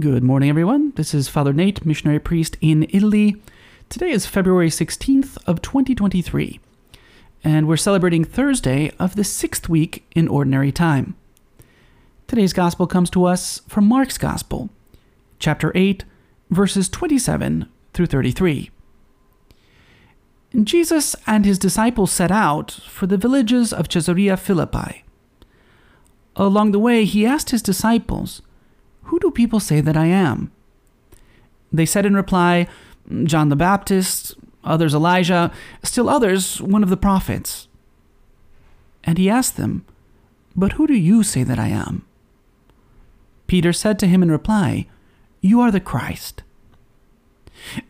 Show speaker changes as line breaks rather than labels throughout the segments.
Good morning, everyone. This is Father Nate, missionary priest in Italy. Today is February 16th of 2023, and we're celebrating Thursday of the sixth week in Ordinary Time. Today's Gospel comes to us from Mark's Gospel, chapter 8, verses 27 through 33. Jesus and his disciples set out for the villages of Caesarea Philippi. Along the way, he asked his disciples, Who do people say that I am? They said in reply, John the Baptist, others Elijah, still others one of the prophets. And he asked them, But who do you say that I am? Peter said to him in reply, You are the Christ.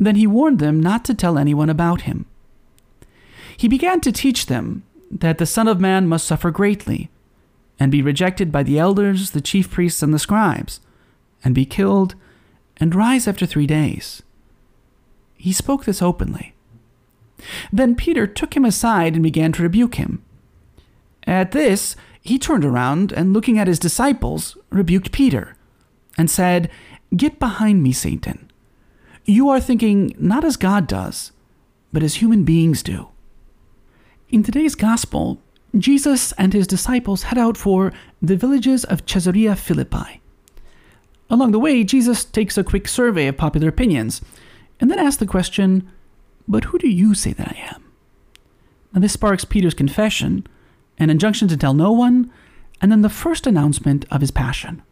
Then he warned them not to tell anyone about him. He began to teach them that the Son of Man must suffer greatly, and be rejected by the elders, the chief priests, and the scribes, and be killed, and rise after three days. He spoke this openly. Then Peter took him aside and began to rebuke him. At this, he turned around and, looking at his disciples, rebuked Peter, and said, Get behind me, Satan. You are thinking not as God does, but as human beings do. In today's Gospel, Jesus and his disciples head out for the villages of Caesarea Philippi. Along the way, Jesus takes a quick survey of popular opinions and then asks the question, But who do you say that I am? Now, this sparks Peter's confession, an injunction to tell no one, and then the first announcement of his passion.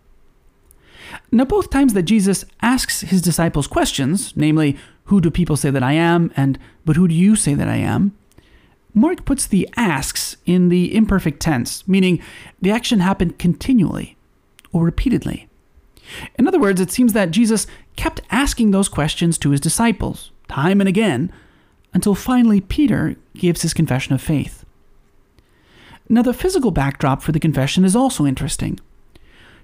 Now, both times that Jesus asks his disciples questions, namely, Who do people say that I am? and But who do you say that I am? Mark puts the asks in the imperfect tense, meaning the action happened continually or repeatedly. In other words, it seems that Jesus kept asking those questions to his disciples, time and again, until finally Peter gives his confession of faith. Now, the physical backdrop for the confession is also interesting.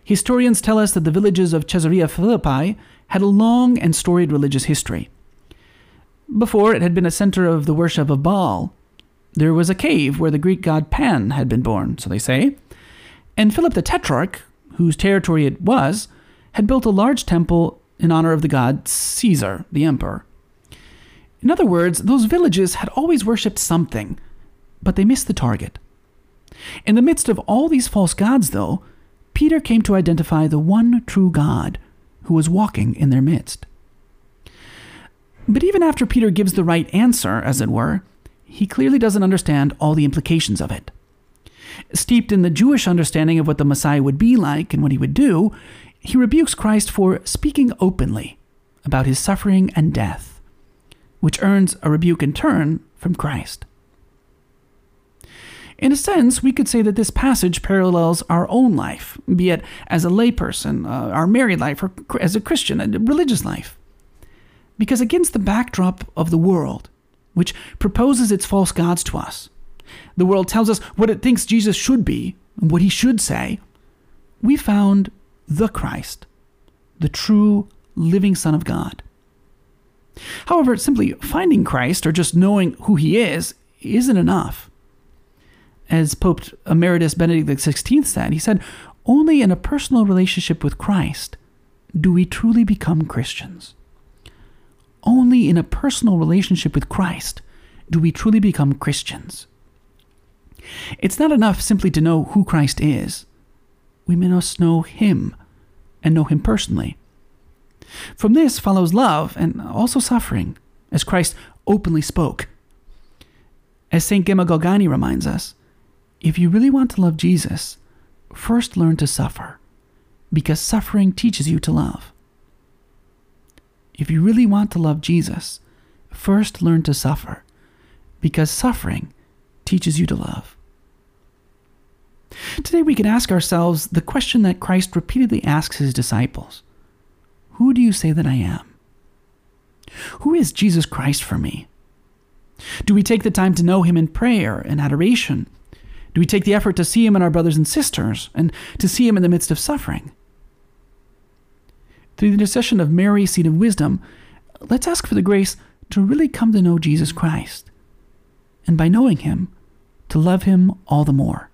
Historians tell us that the villages of Caesarea Philippi had a long and storied religious history. Before, it had been a center of the worship of Baal, there was a cave where the Greek god Pan had been born, so they say. And Philip the Tetrarch, whose territory it was, had built a large temple in honor of the god Caesar, the emperor. In other words, those villages had always worshipped something, but they missed the target. In the midst of all these false gods, though, Peter came to identify the one true God who was walking in their midst. But even after Peter gives the right answer, as it were, he clearly doesn't understand all the implications of it. Steeped in the Jewish understanding of what the Messiah would be like and what he would do, he rebukes Christ for speaking openly about his suffering and death, which earns a rebuke in turn from Christ. In a sense, we could say that this passage parallels our own life, be it as a layperson, uh, our married life, or as a Christian, a religious life. Because against the backdrop of the world, which proposes its false gods to us. The world tells us what it thinks Jesus should be and what he should say. We found the Christ, the true living Son of God. However, simply finding Christ or just knowing who he is isn't enough. As Pope Emeritus Benedict XVI said, he said, Only in a personal relationship with Christ do we truly become Christians. Only in a personal relationship with Christ do we truly become Christians. It's not enough simply to know who Christ is. We must know Him and know Him personally. From this follows love and also suffering, as Christ openly spoke. As St. Gemma Galgani reminds us, if you really want to love Jesus, first learn to suffer, because suffering teaches you to love. If you really want to love Jesus, first learn to suffer, because suffering teaches you to love. Today we can ask ourselves the question that Christ repeatedly asks his disciples Who do you say that I am? Who is Jesus Christ for me? Do we take the time to know him in prayer and adoration? Do we take the effort to see him in our brothers and sisters and to see him in the midst of suffering? Through the intercession of Mary, seat of wisdom, let's ask for the grace to really come to know Jesus Christ, and by knowing him, to love him all the more.